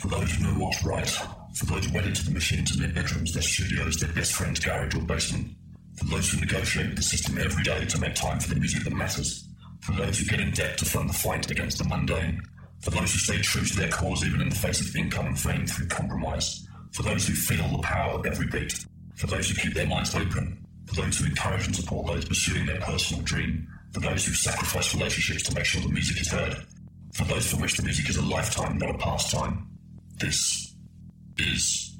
For those who know what's right. For those wedded to the machines in their bedrooms, their studios, their best friend's garage or basement. For those who negotiate with the system every day to make time for the music that matters. For those who get in debt to fund the fight against the mundane. For those who stay true to their cause even in the face of income and fame through compromise. For those who feel the power of every beat. For those who keep their minds open. For those who encourage and support those pursuing their personal dream. For those who sacrifice relationships to make sure the music is heard. For those for which the music is a lifetime, not a pastime. This is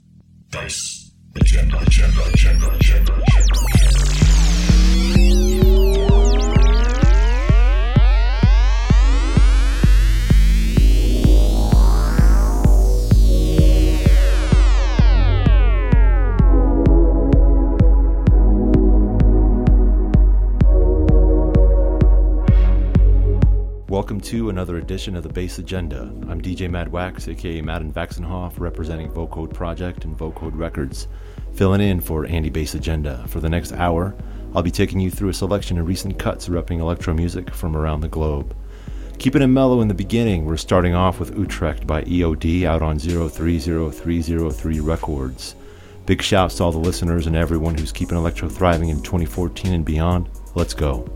Bass Agenda, Agenda, Agenda, Agenda, Agenda. Welcome to another edition of the Bass Agenda. I'm DJ Mad Wax, aka Madden Vaxenhoff, representing Vocode Project and Vocode Records, filling in for Andy Bass Agenda. For the next hour, I'll be taking you through a selection of recent cuts repping electro music from around the globe. Keeping it mellow in the beginning, we're starting off with Utrecht by EOD out on 030303 Records. Big shouts to all the listeners and everyone who's keeping electro thriving in 2014 and beyond. Let's go.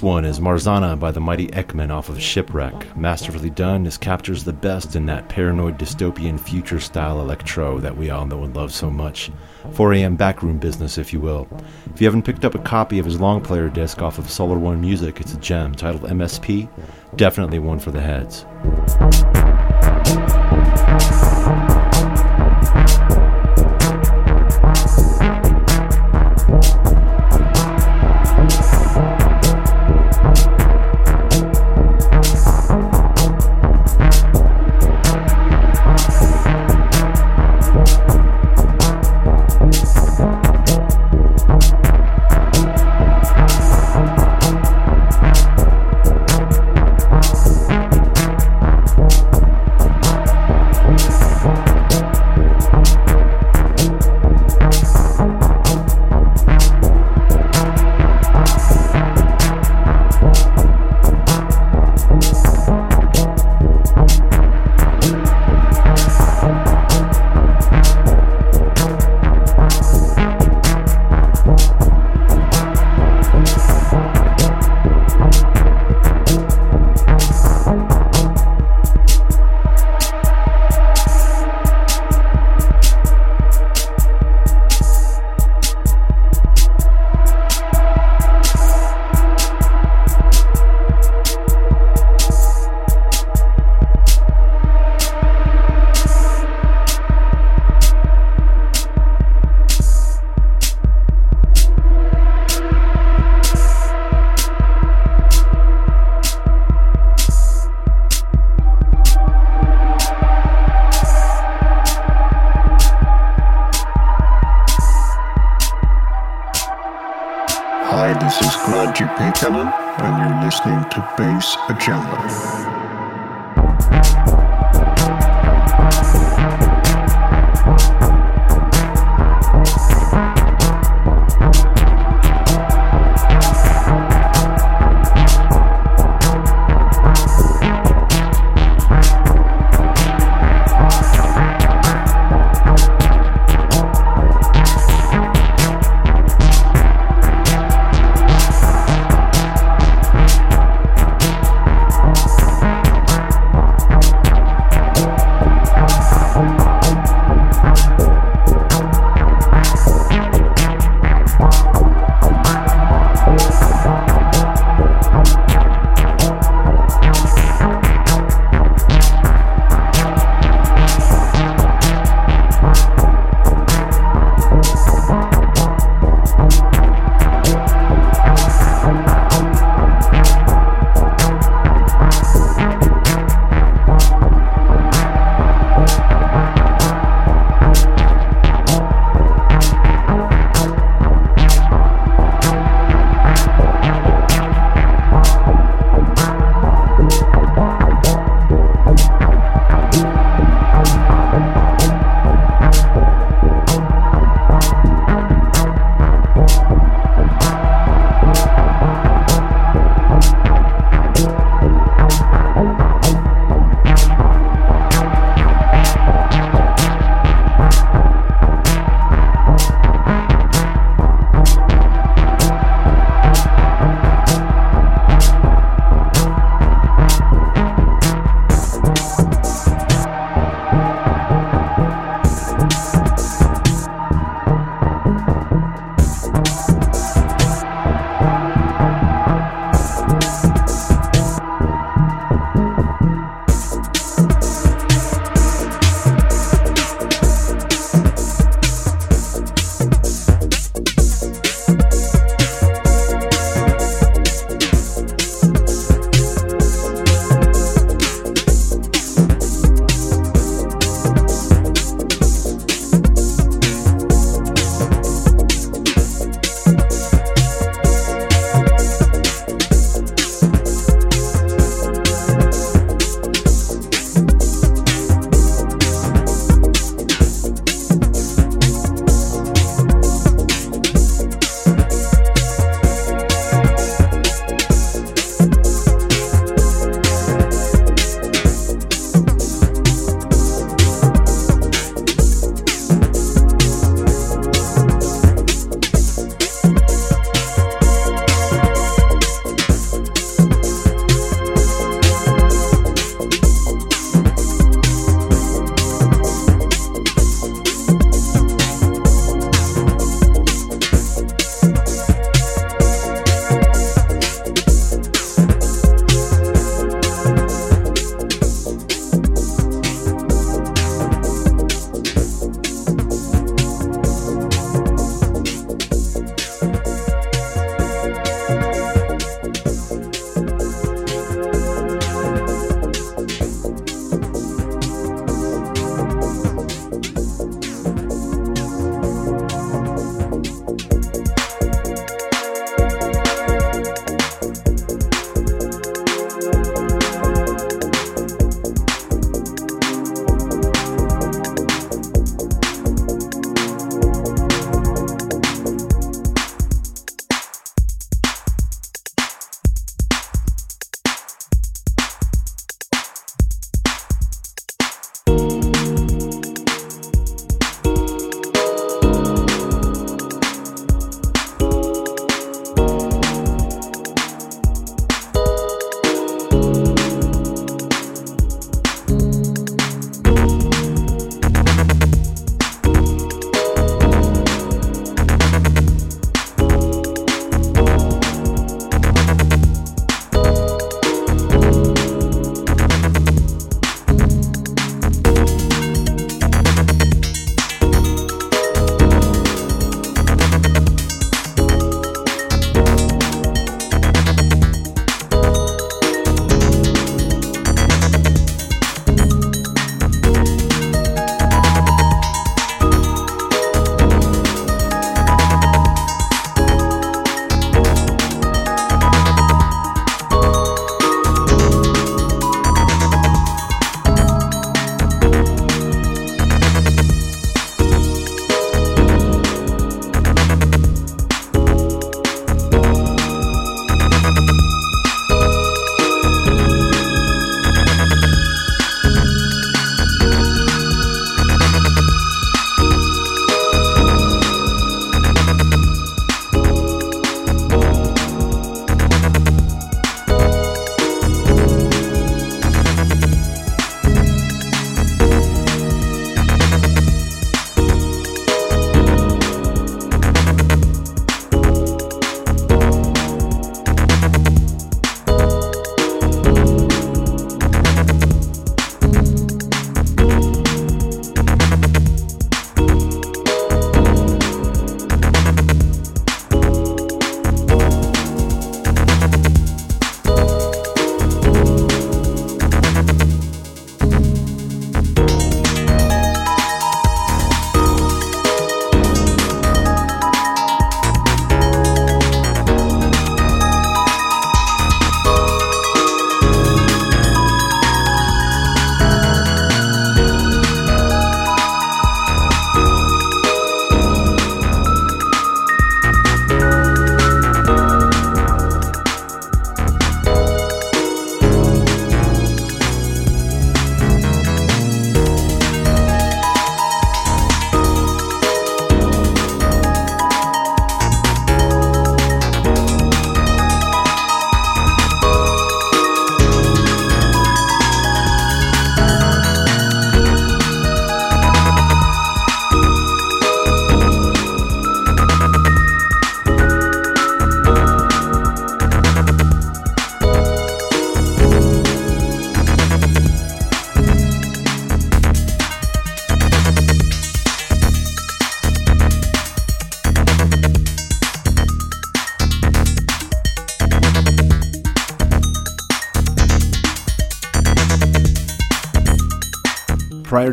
This one is Marzanna by the mighty Ekman off of Shipwrec. Masterfully done, this captures the best in that paranoid dystopian future style electro that we all know and love so much. 4am backroom business, if you will. If you haven't picked up a copy of his long player disc off of Solar One Music, it's a gem titled MSP. Definitely one for the heads.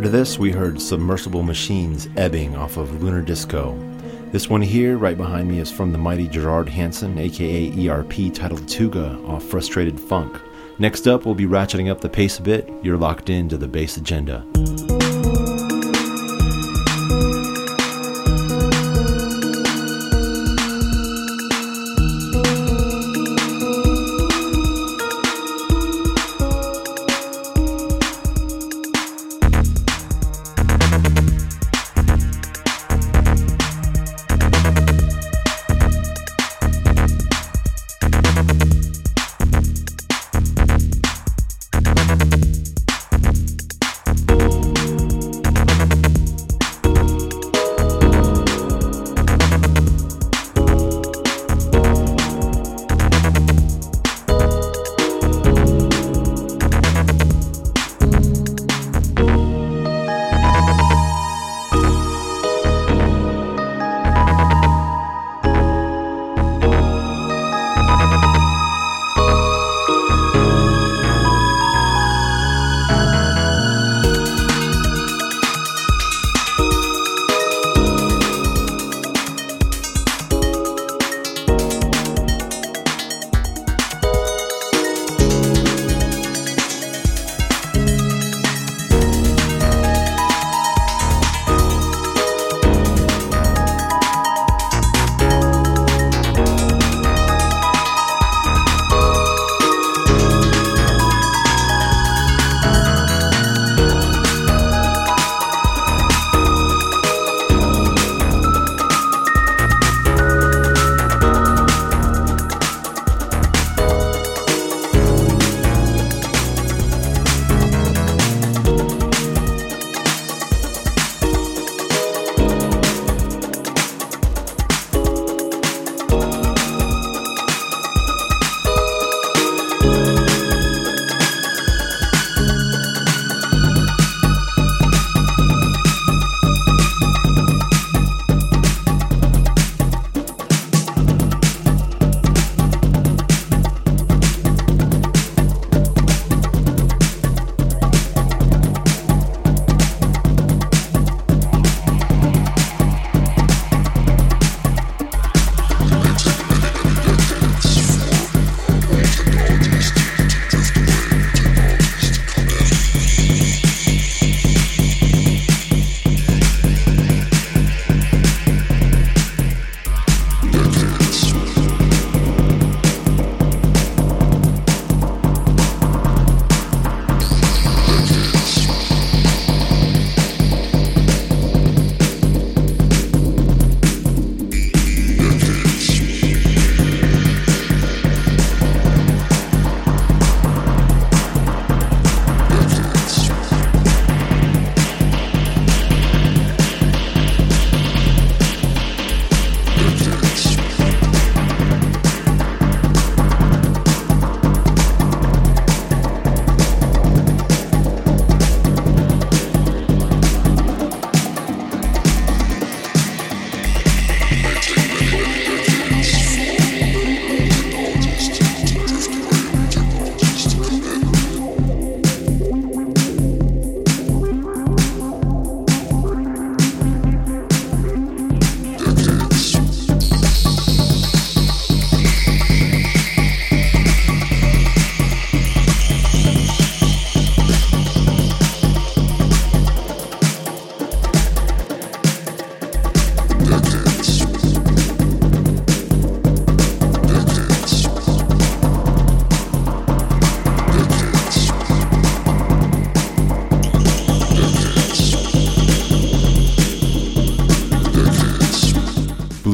To this, we heard Submersible Machines ebbing off of Lunar Disko. This one here, right behind me, is from the mighty Gerard Hanson, aka ERP, titled Tuga off Frustrated Funk. Next up, we'll be ratcheting up the pace a bit. You're locked into the bass agenda.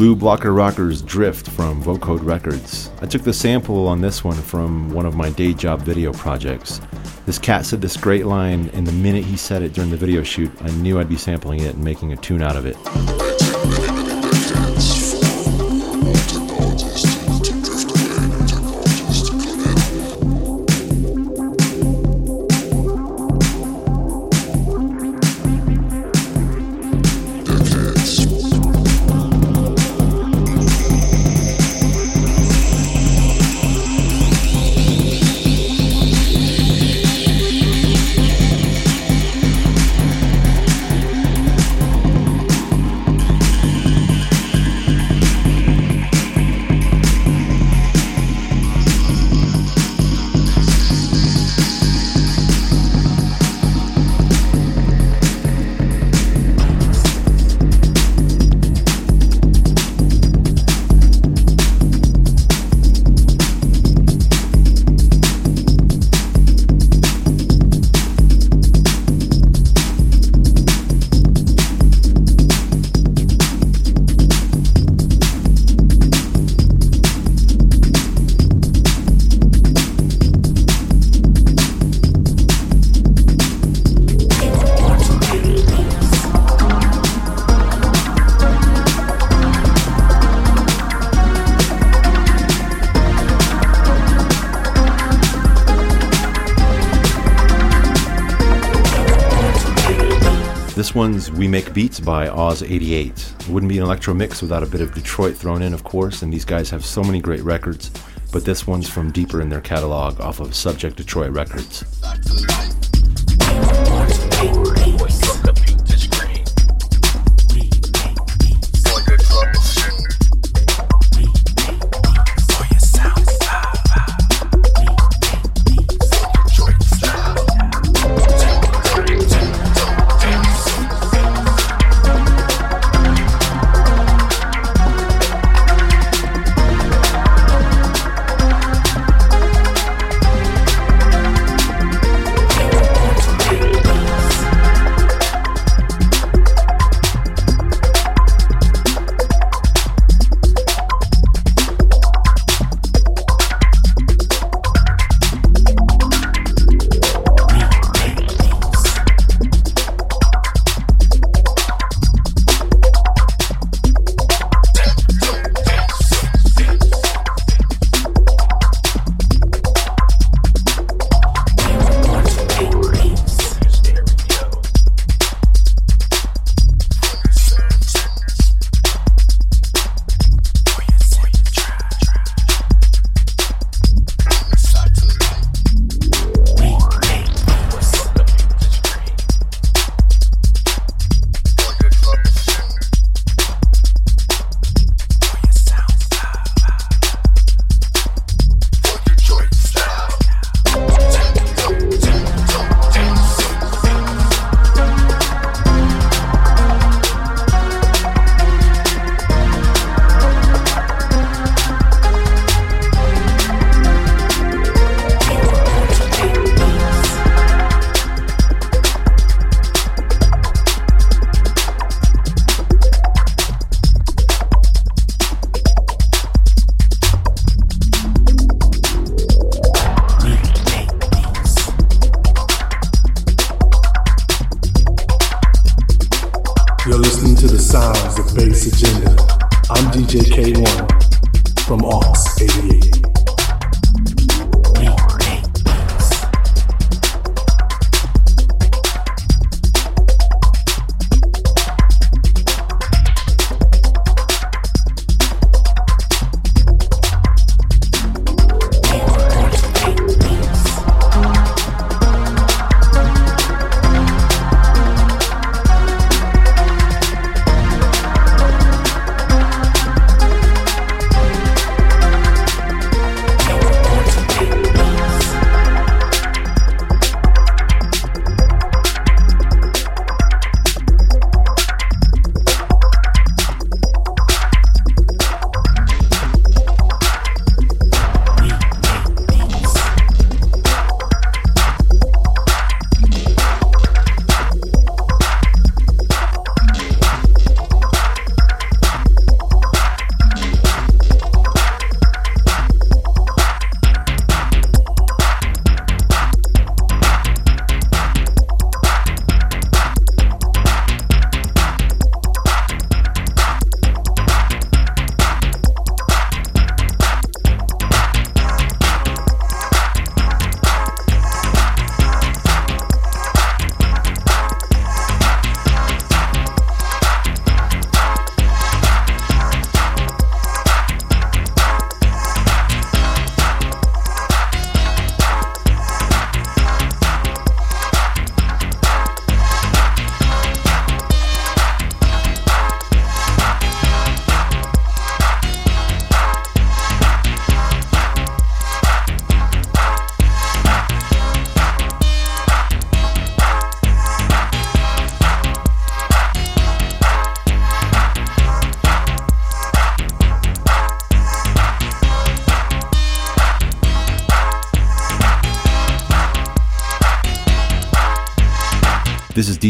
Blue Blocker Rockers Drift from Vocode Records. I took the sample on this one from one of my day job video projects. This cat said this great line, and the minute he said it during the video shoot, I knew I'd be sampling it and making a tune out of it. We Make Beats by AUX 88. It wouldn't be an electro mix without a bit of Detroit thrown in, of course, and these guys have so many great records, but this one's from deeper in their catalog off of Subject Detroit Records.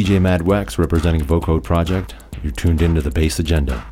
DJ Mad Wax representing Vocode Project. You're tuned into the Bass Agenda.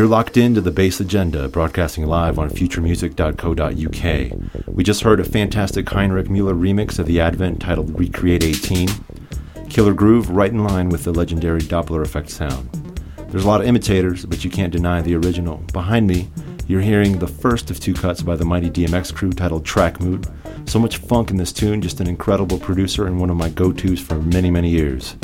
You're locked into the Bass Agenda, broadcasting live on futuremusic.co.uk. We just heard a fantastic Heinrich Mueller remix of the Advent titled Recreate 18. Killer groove, right in line with the legendary Dopplereffekt sound. There's a lot of imitators, but you can't deny the original. Behind me, you're hearing the first of two cuts by the mighty DMX Krew titled Track Mood. So much funk in this tune, just an incredible producer and one of my go tos for many, many years.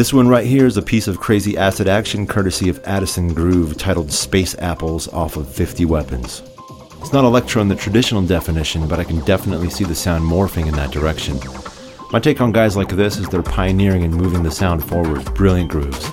This one right here is a piece of crazy acid action courtesy of Addison Groove titled Space Apples off of 50 Weapons. It's not electro in the traditional definition, but I can definitely see the sound morphing in that direction. My take on guys like this is they're pioneering and moving the sound forward. Brilliant grooves.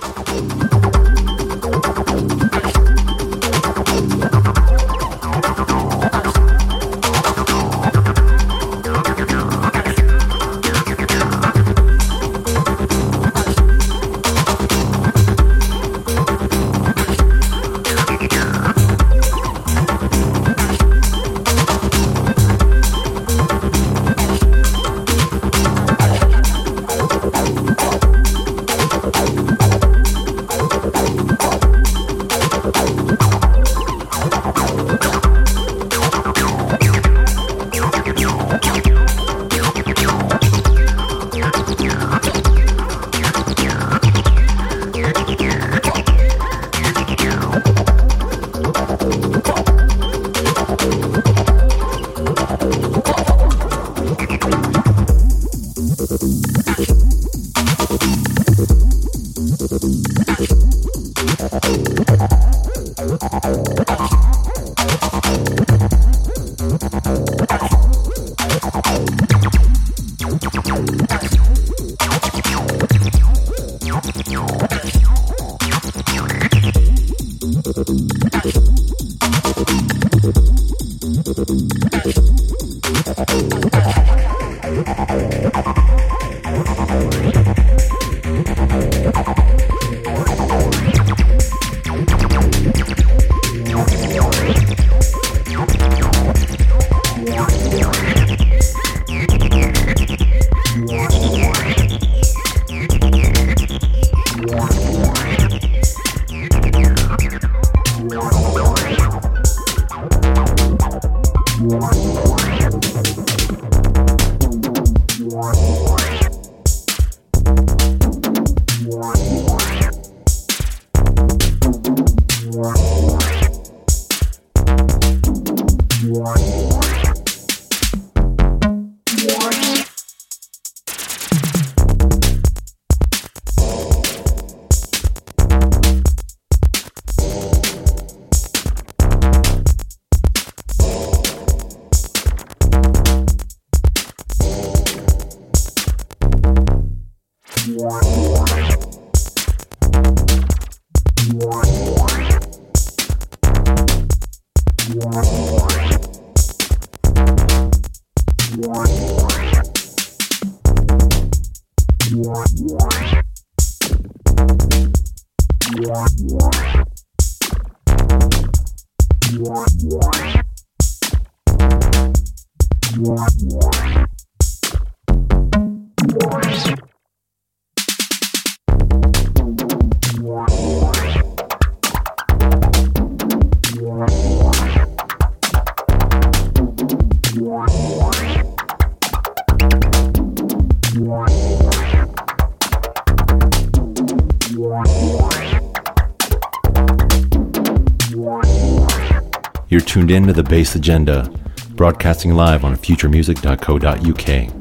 To the Bass Agenda, broadcasting live on futuremusic.co.uk.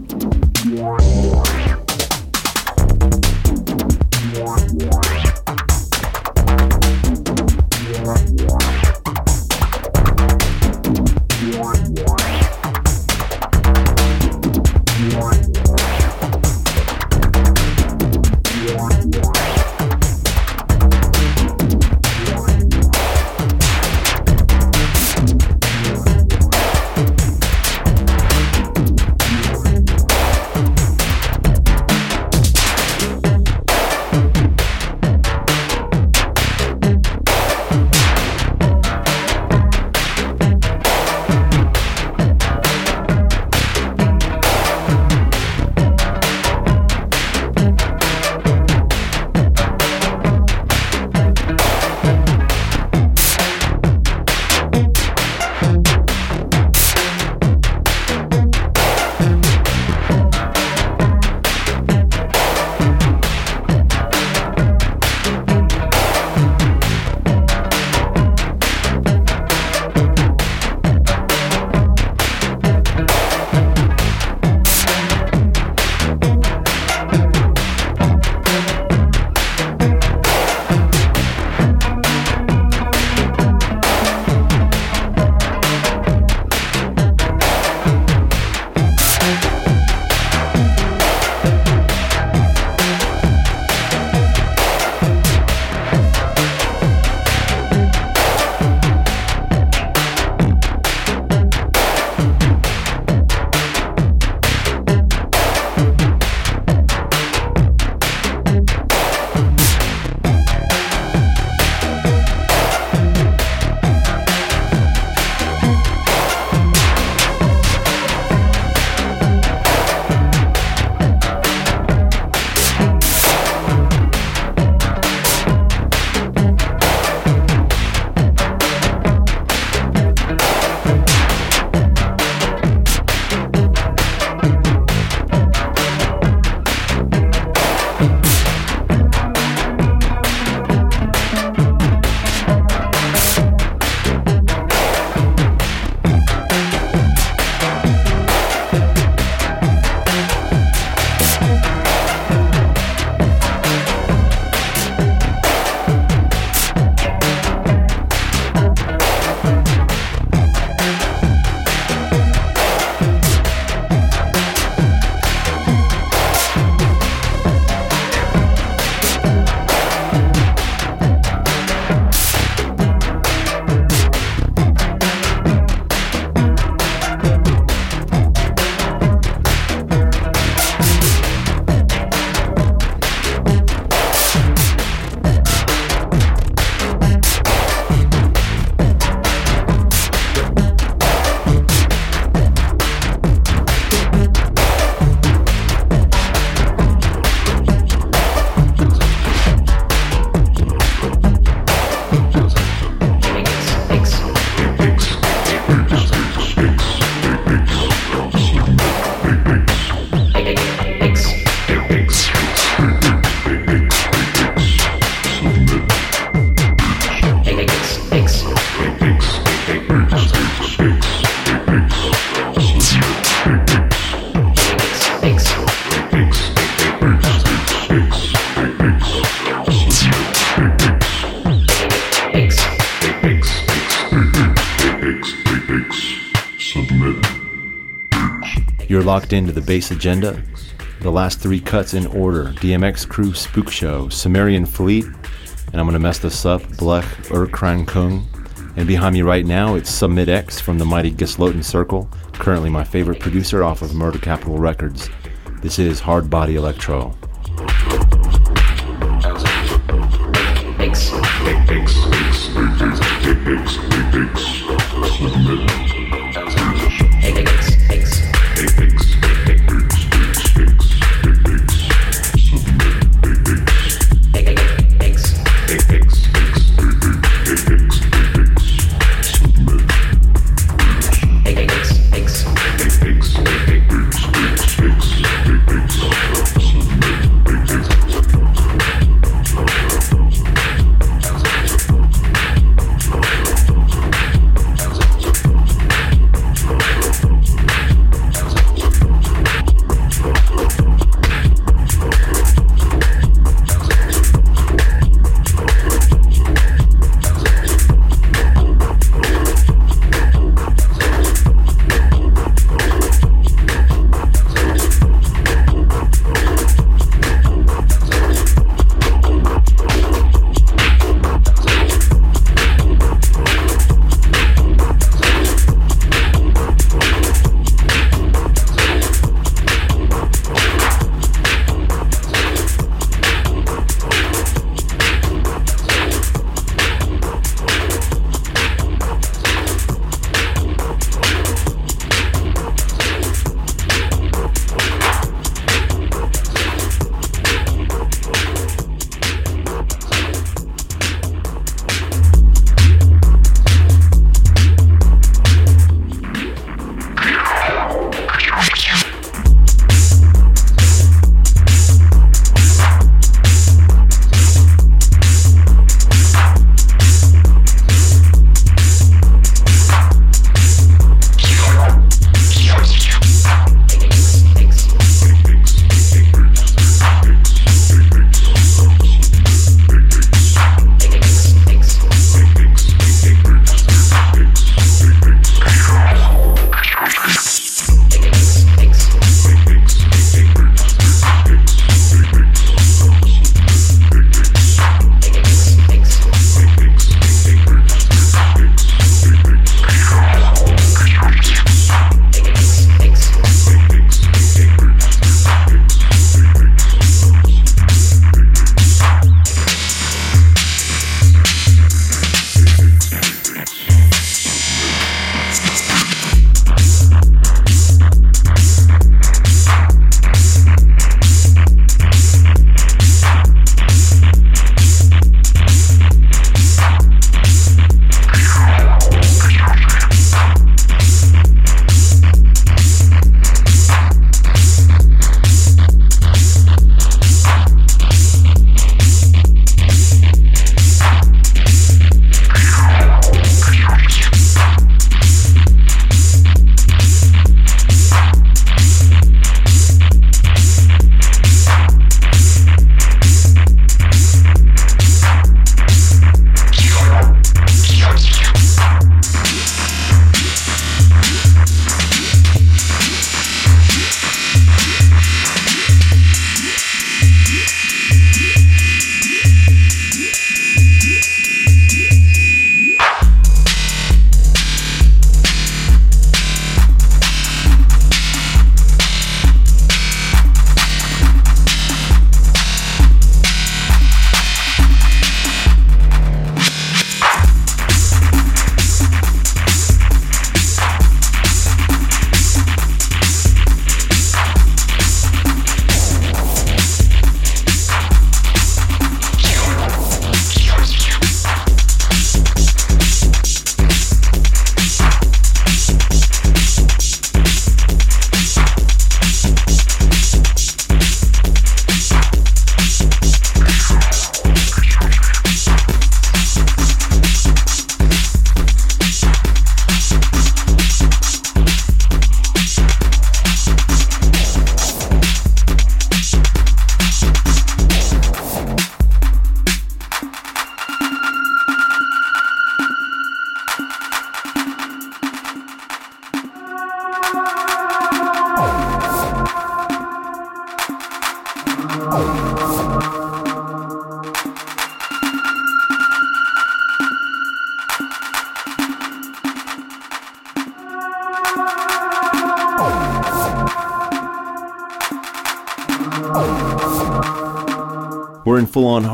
locked into the bass agenda. The last three cuts in order DMX Krew Spook Show, Sumerian Fleet, and I'm going to mess this up, Blech Urkran Kung. And behind me right now, it's Submit X from the mighty Gesloten Cirkel, currently my favorite producer off of Murder Capital Records. This is Hard Body Electro.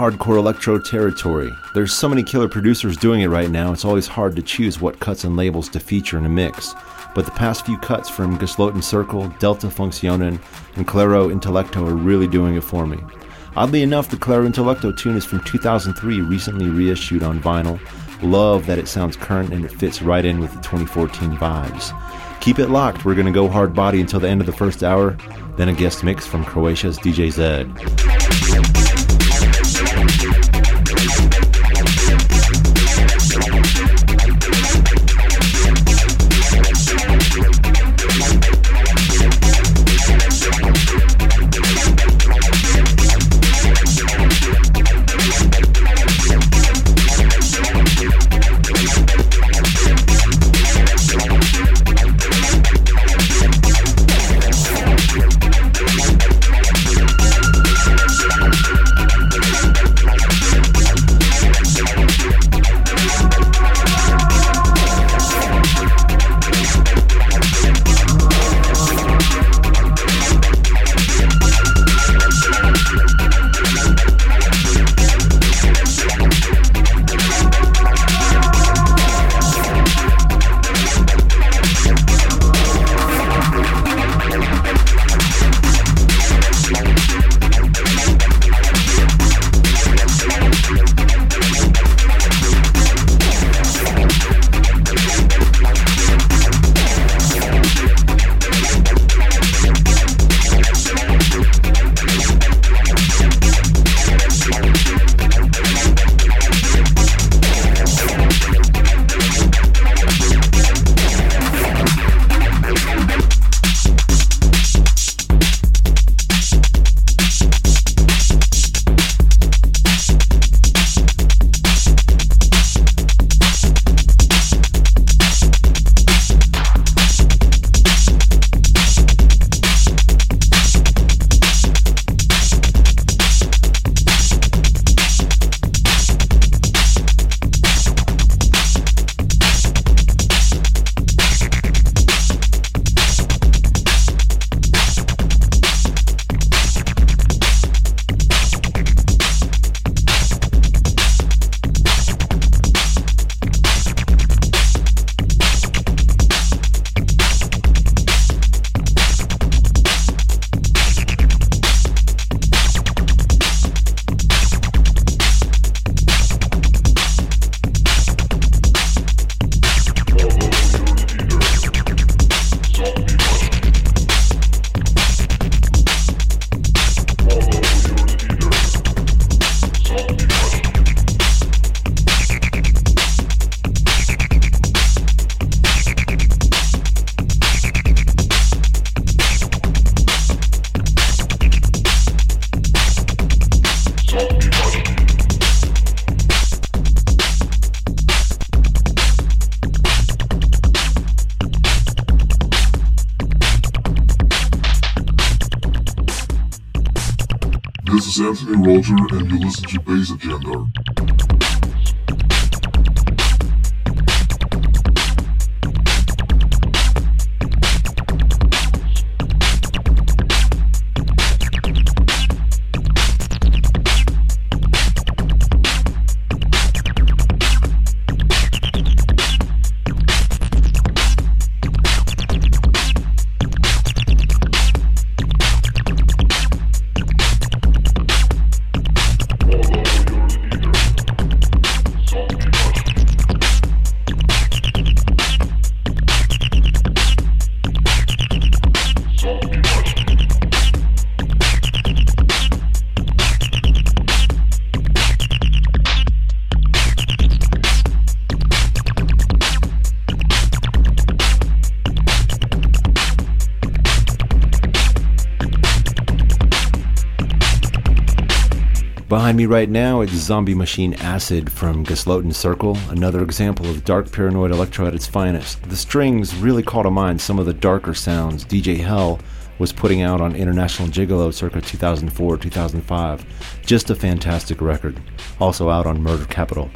Hardcore electro territory. There's so many killer producers doing it right now, it's always hard to choose what cuts and labels to feature in a mix. But the past few cuts from Gesloten Cirkel, Delta Funktionen, and Claro Intelecto are really doing it for me. Oddly enough, the Claro Intelecto tune is from 2003, recently reissued on vinyl. Love that it sounds current and it fits right in with the 2014 vibes. Keep it locked, we're gonna go hard body until the end of the first hour, then a guest mix from Croatia's DJ Xed. Roger, Agenda. Behind me right now, it's Zombie Machine Acid from Gesloten Cirkel, another example of dark paranoid electro at its finest. The strings really call to mind some of the darker sounds DJ Hell was putting out on International Gigolo circa 2004 2005. Just a fantastic record. Also out on Murder Capital.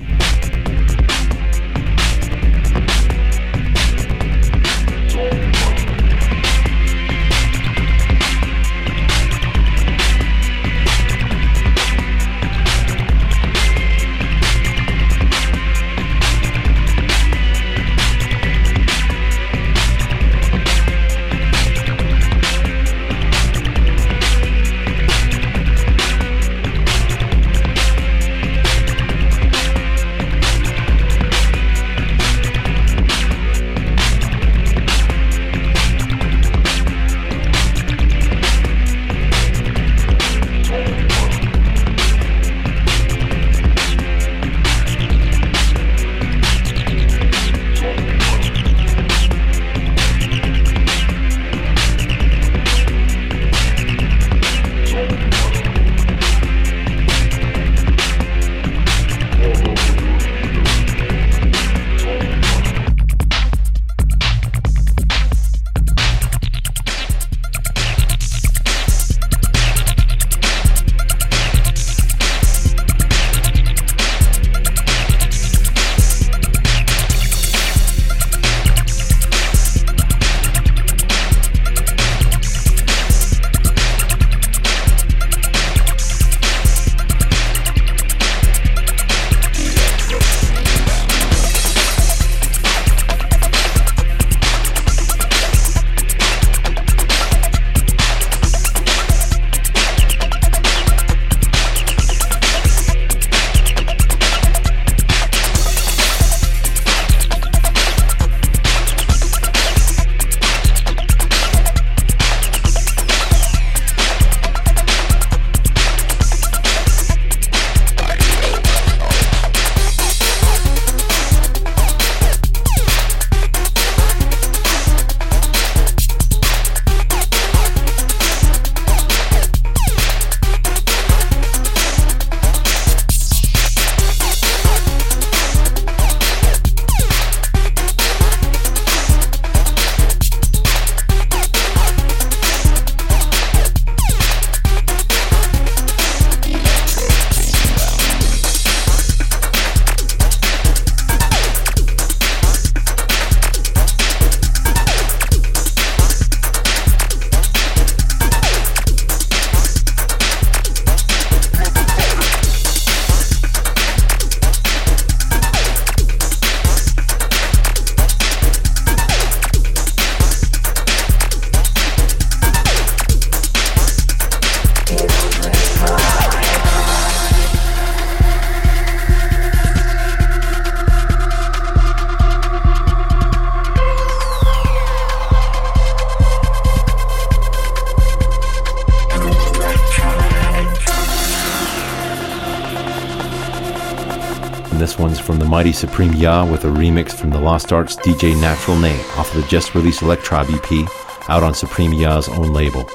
Mighty Supreme Ja with a remix from the Lost Arts DJ Natural Nate off of the just released Electribe EP out on Supreme Ja's own label.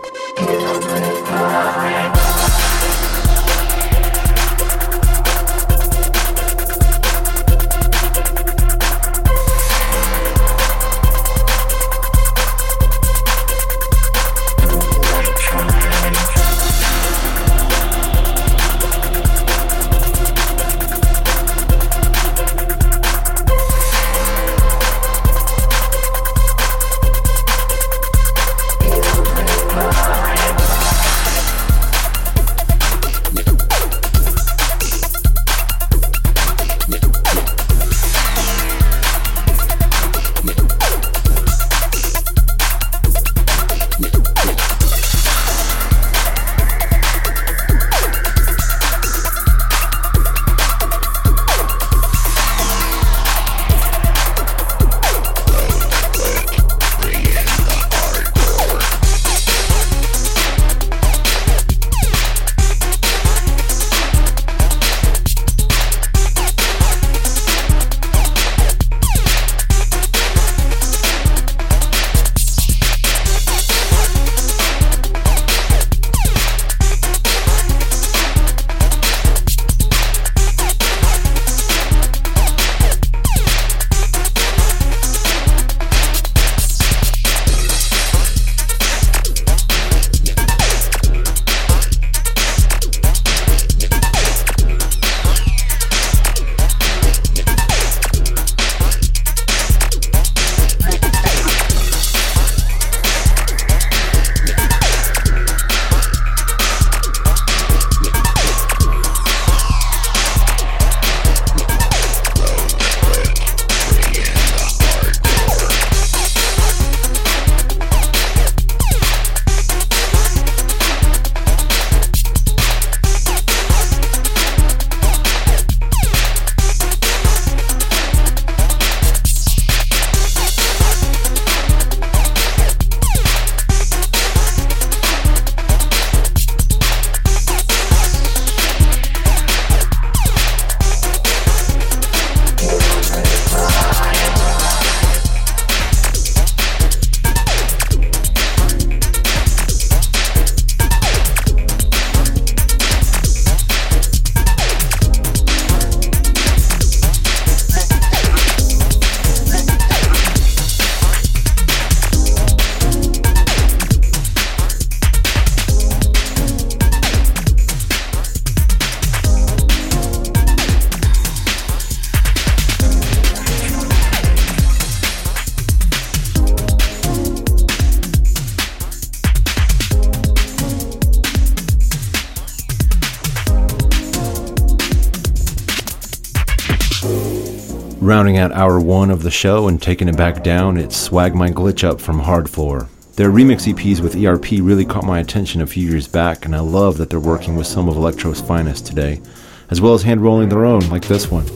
Rounding out hour one of the show and taking it back down, it's Swag My Glitch Up from Hardfloor. Their remix EPs with ERP really caught my attention a few years back, and I love that they're working with some of Electro's finest today, as well as hand rolling their own, like this one.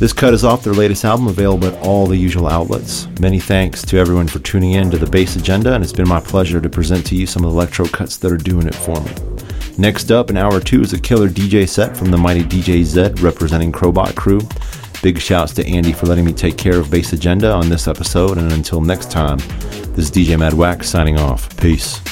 This cut is off their latest album, available at all the usual outlets. Many thanks to everyone for tuning in to the Bass Agenda, and it's been my pleasure to present to you some of the electro cuts that are doing it for me. Next up in hour two is a killer DJ set from the mighty DJ Xed representing Crowbot Crew. Big shouts to Andy for letting me take care of Bass Agenda on this episode, and until next time, this is DJ Mad Wax signing off. Peace.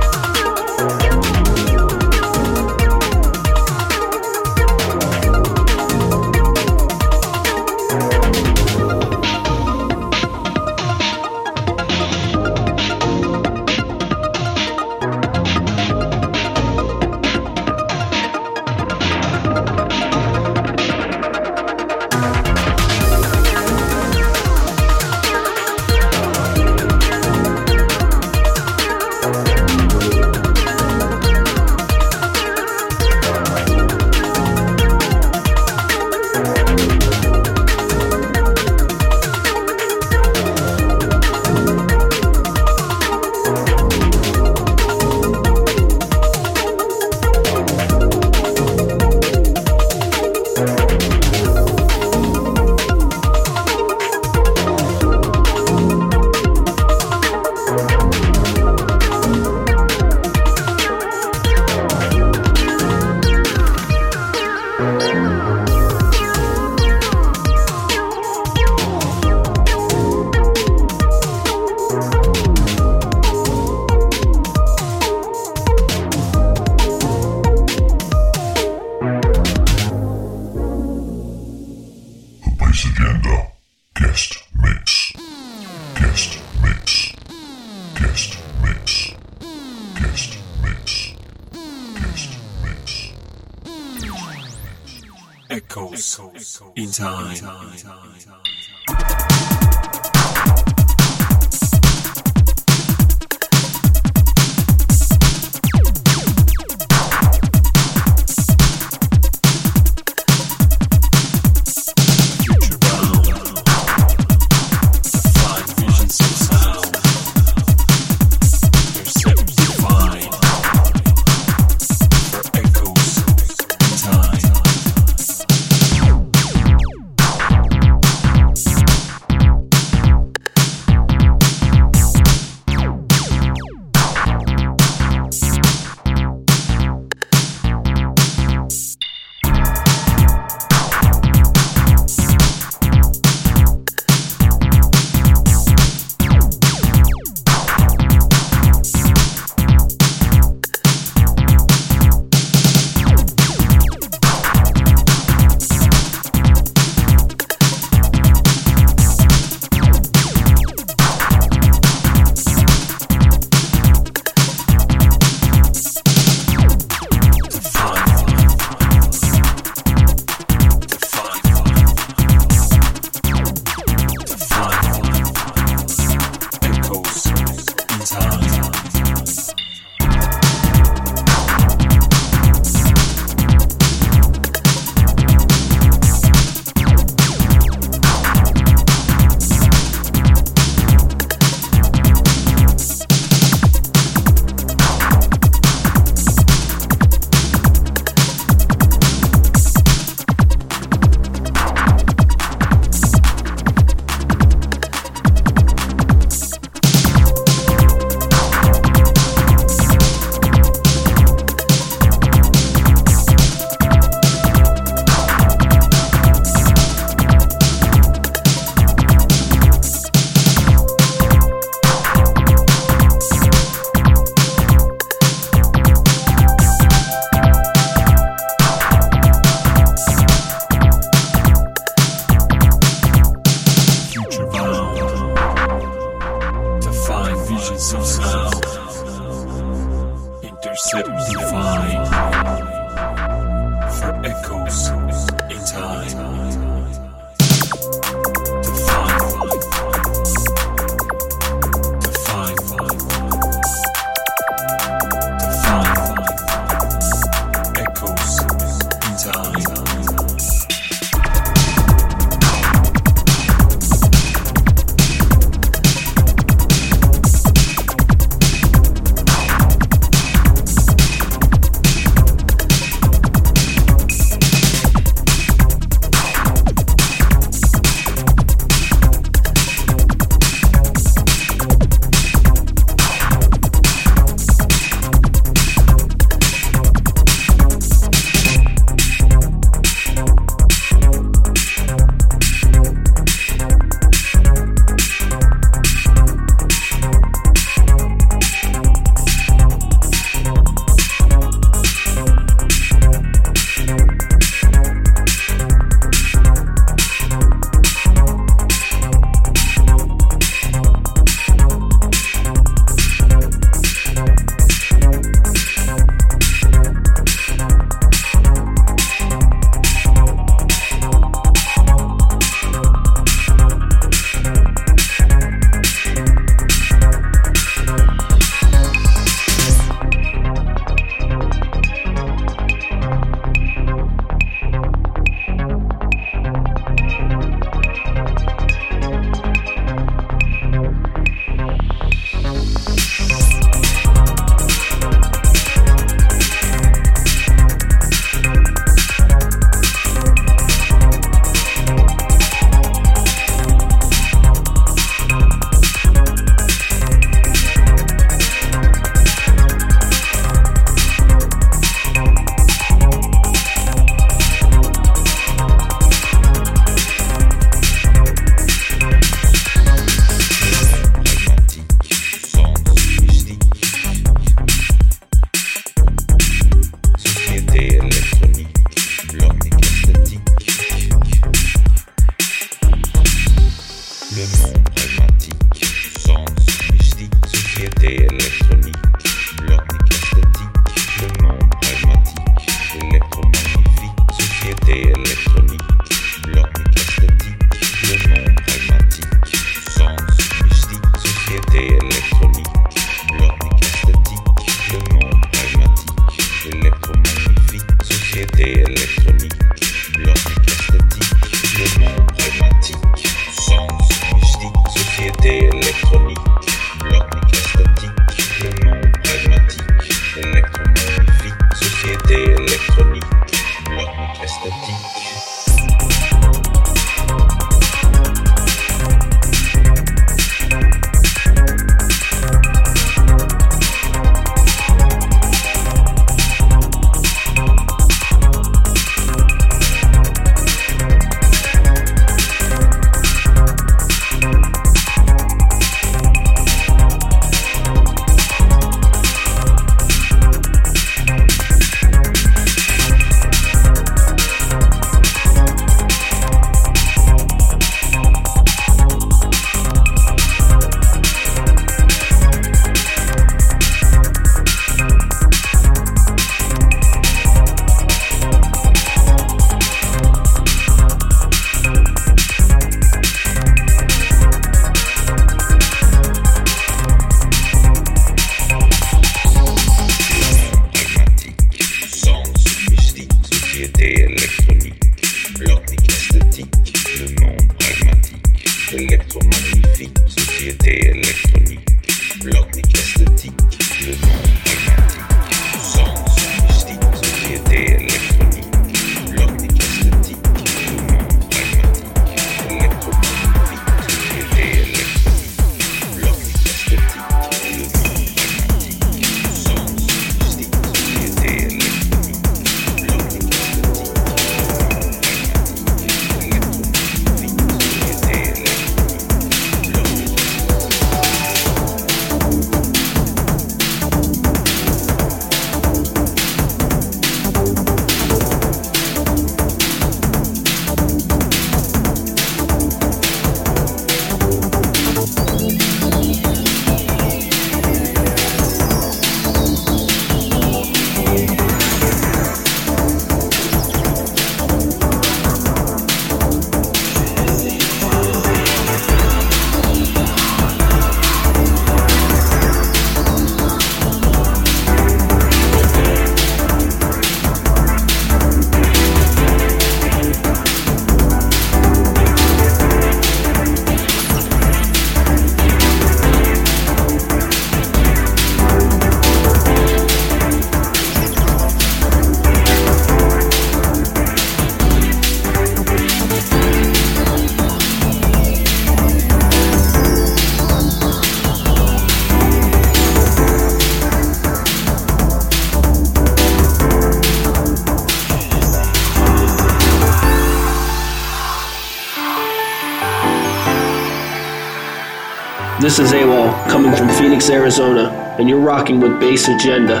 This is AWOL coming from Phoenix, Arizona, and you're rocking with Bass Agenda.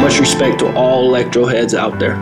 Much respect to all electro heads out there.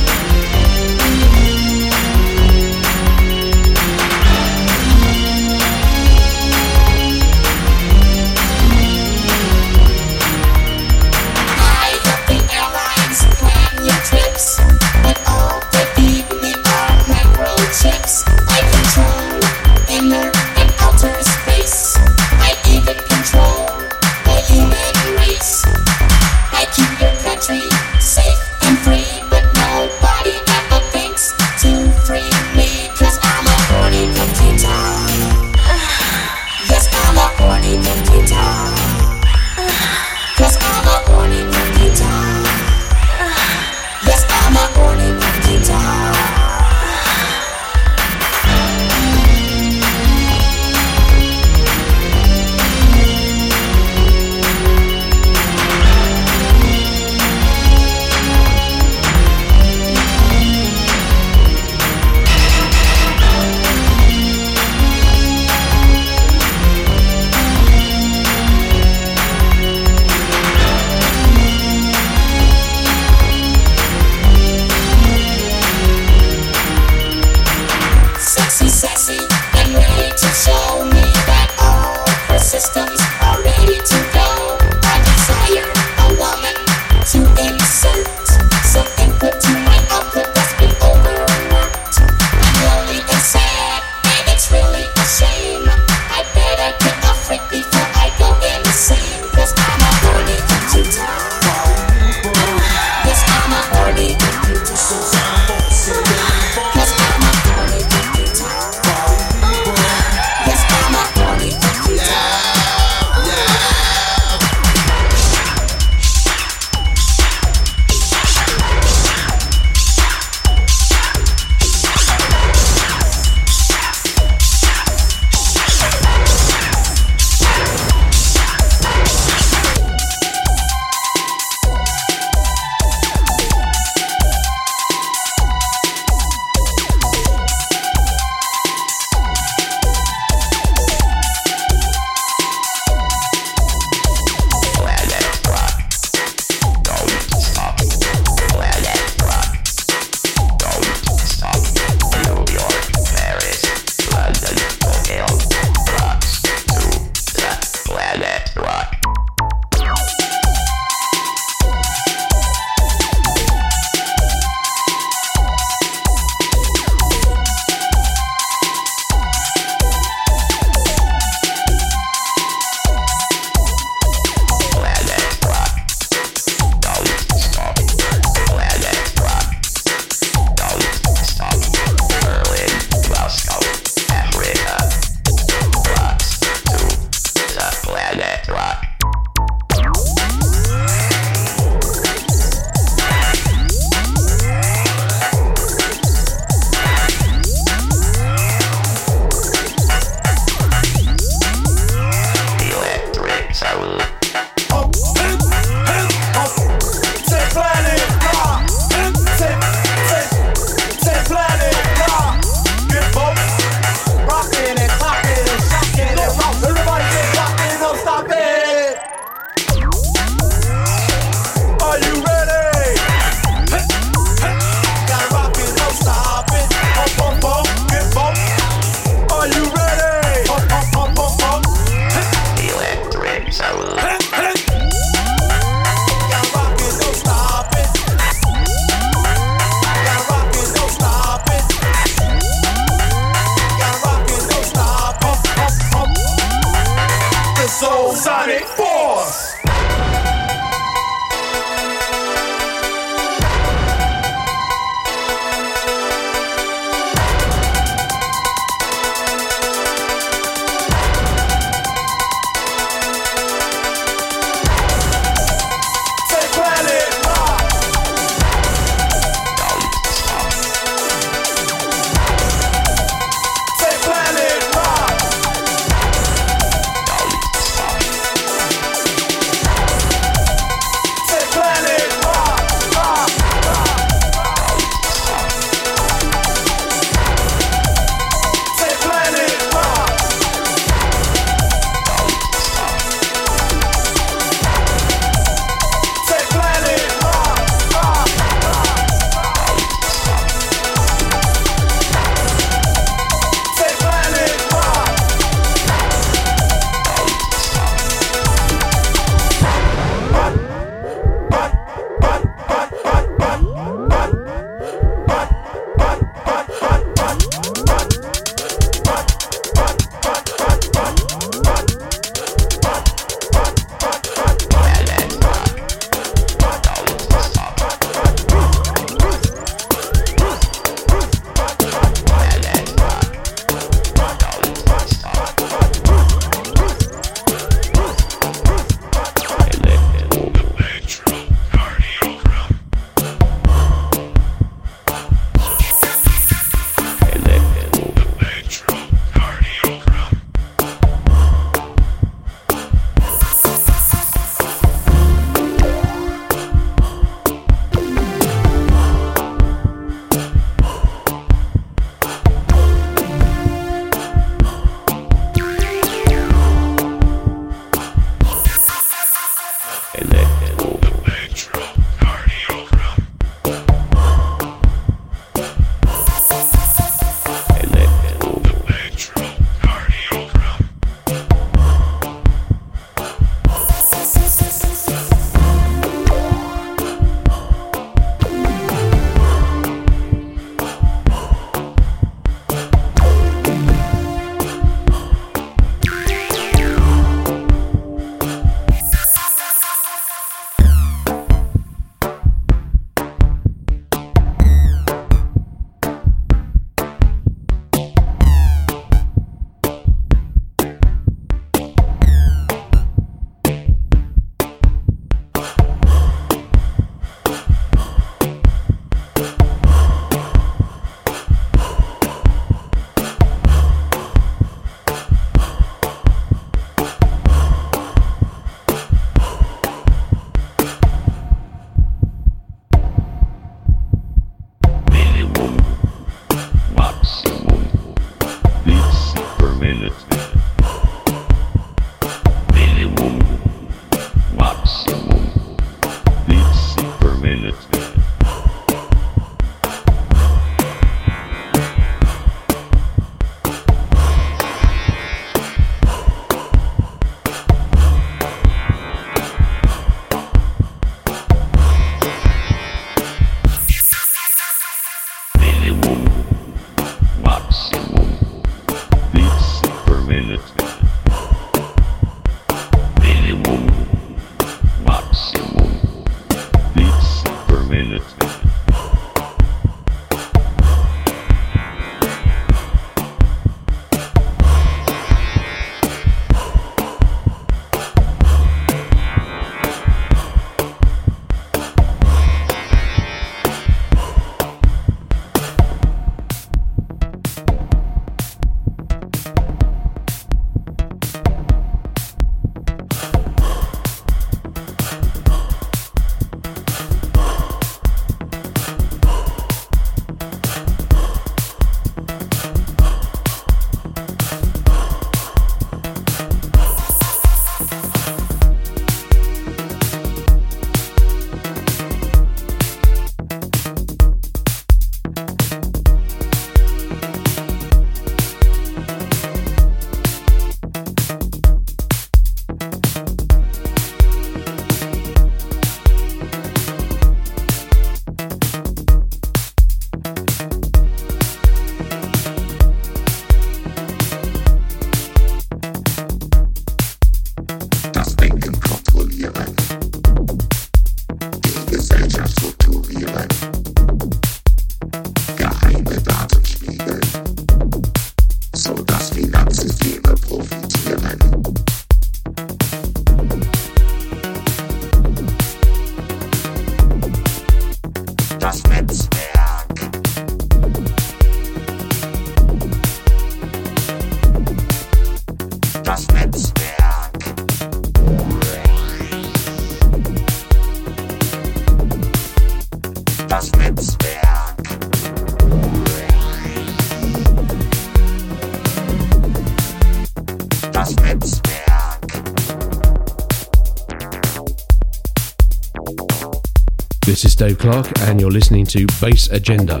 Dave Clarke, and you're listening to Bass Agenda.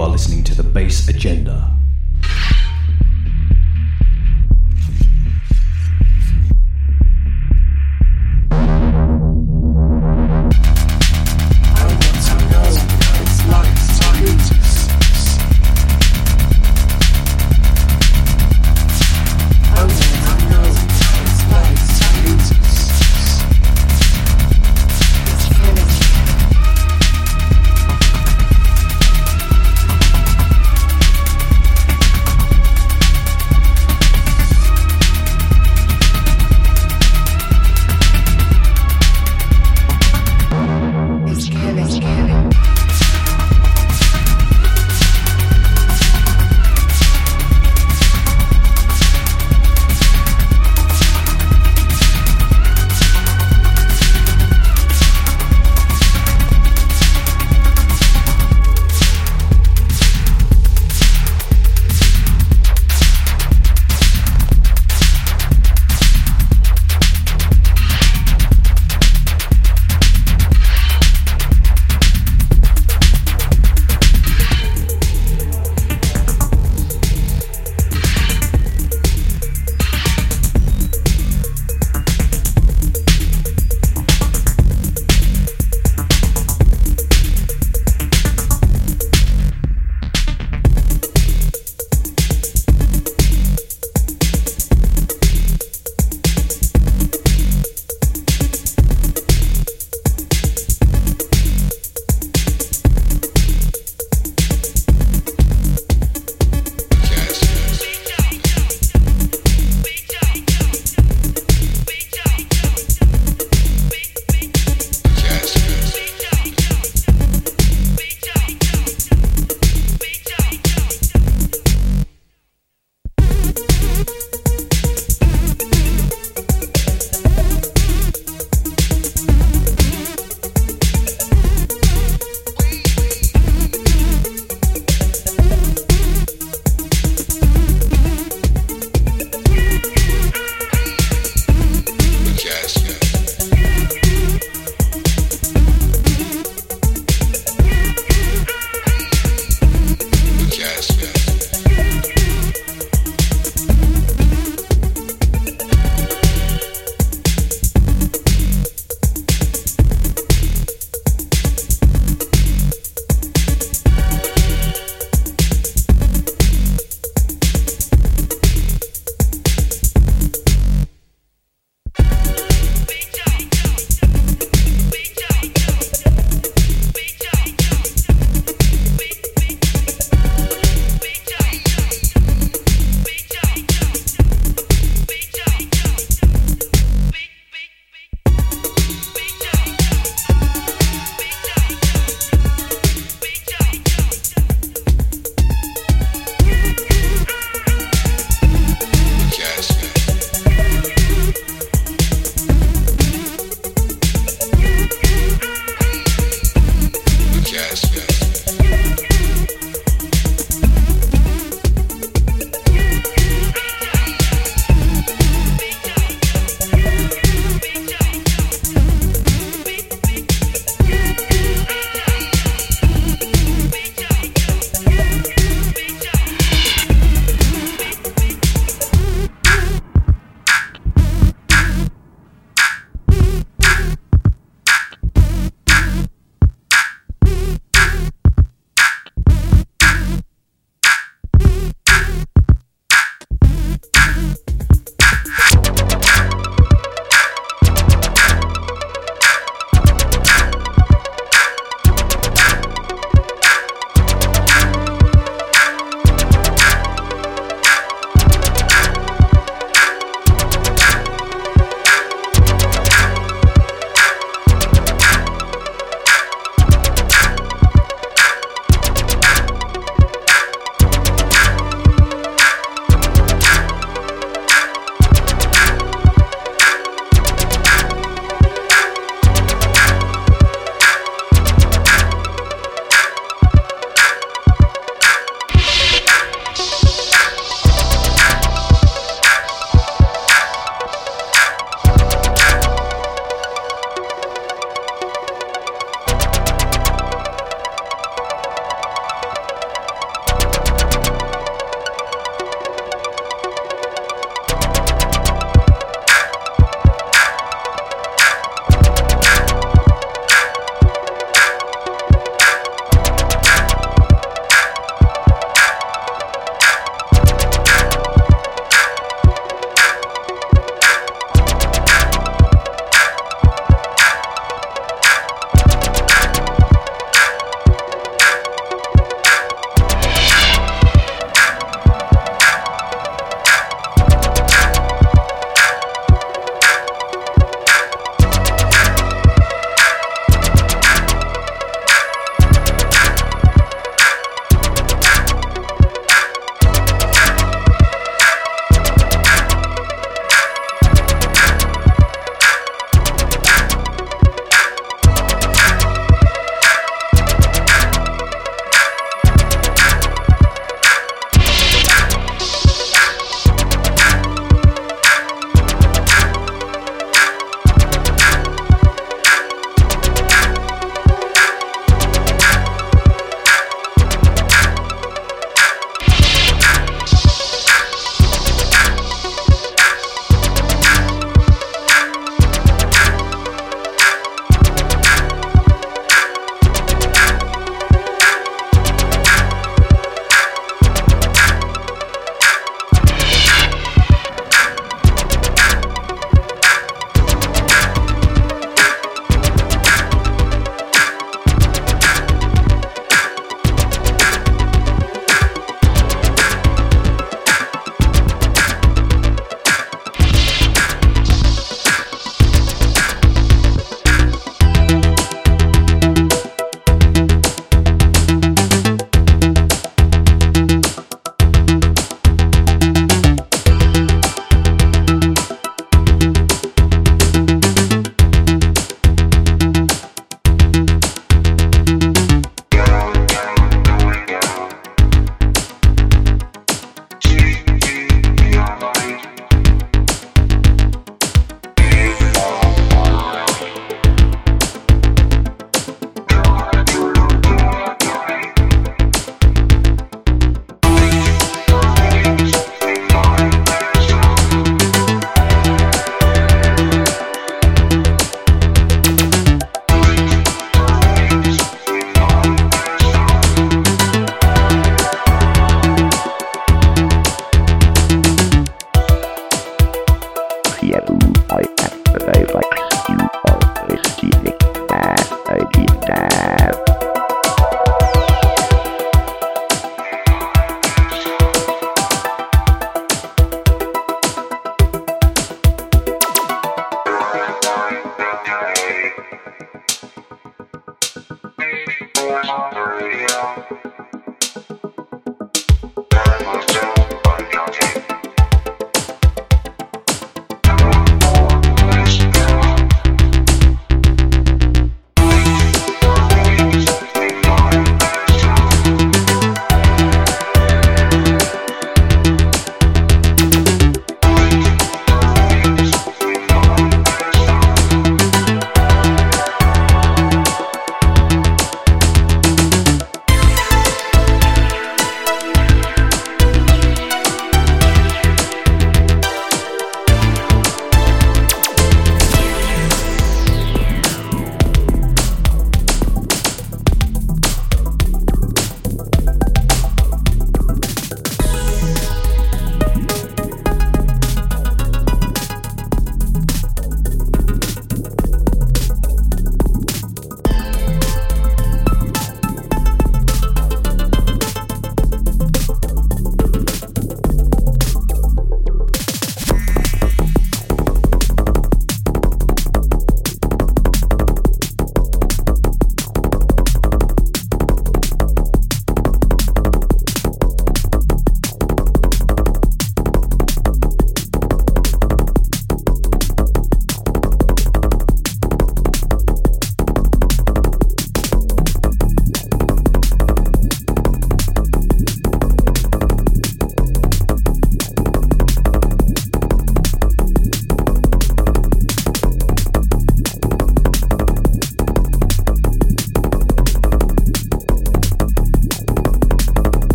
Are listening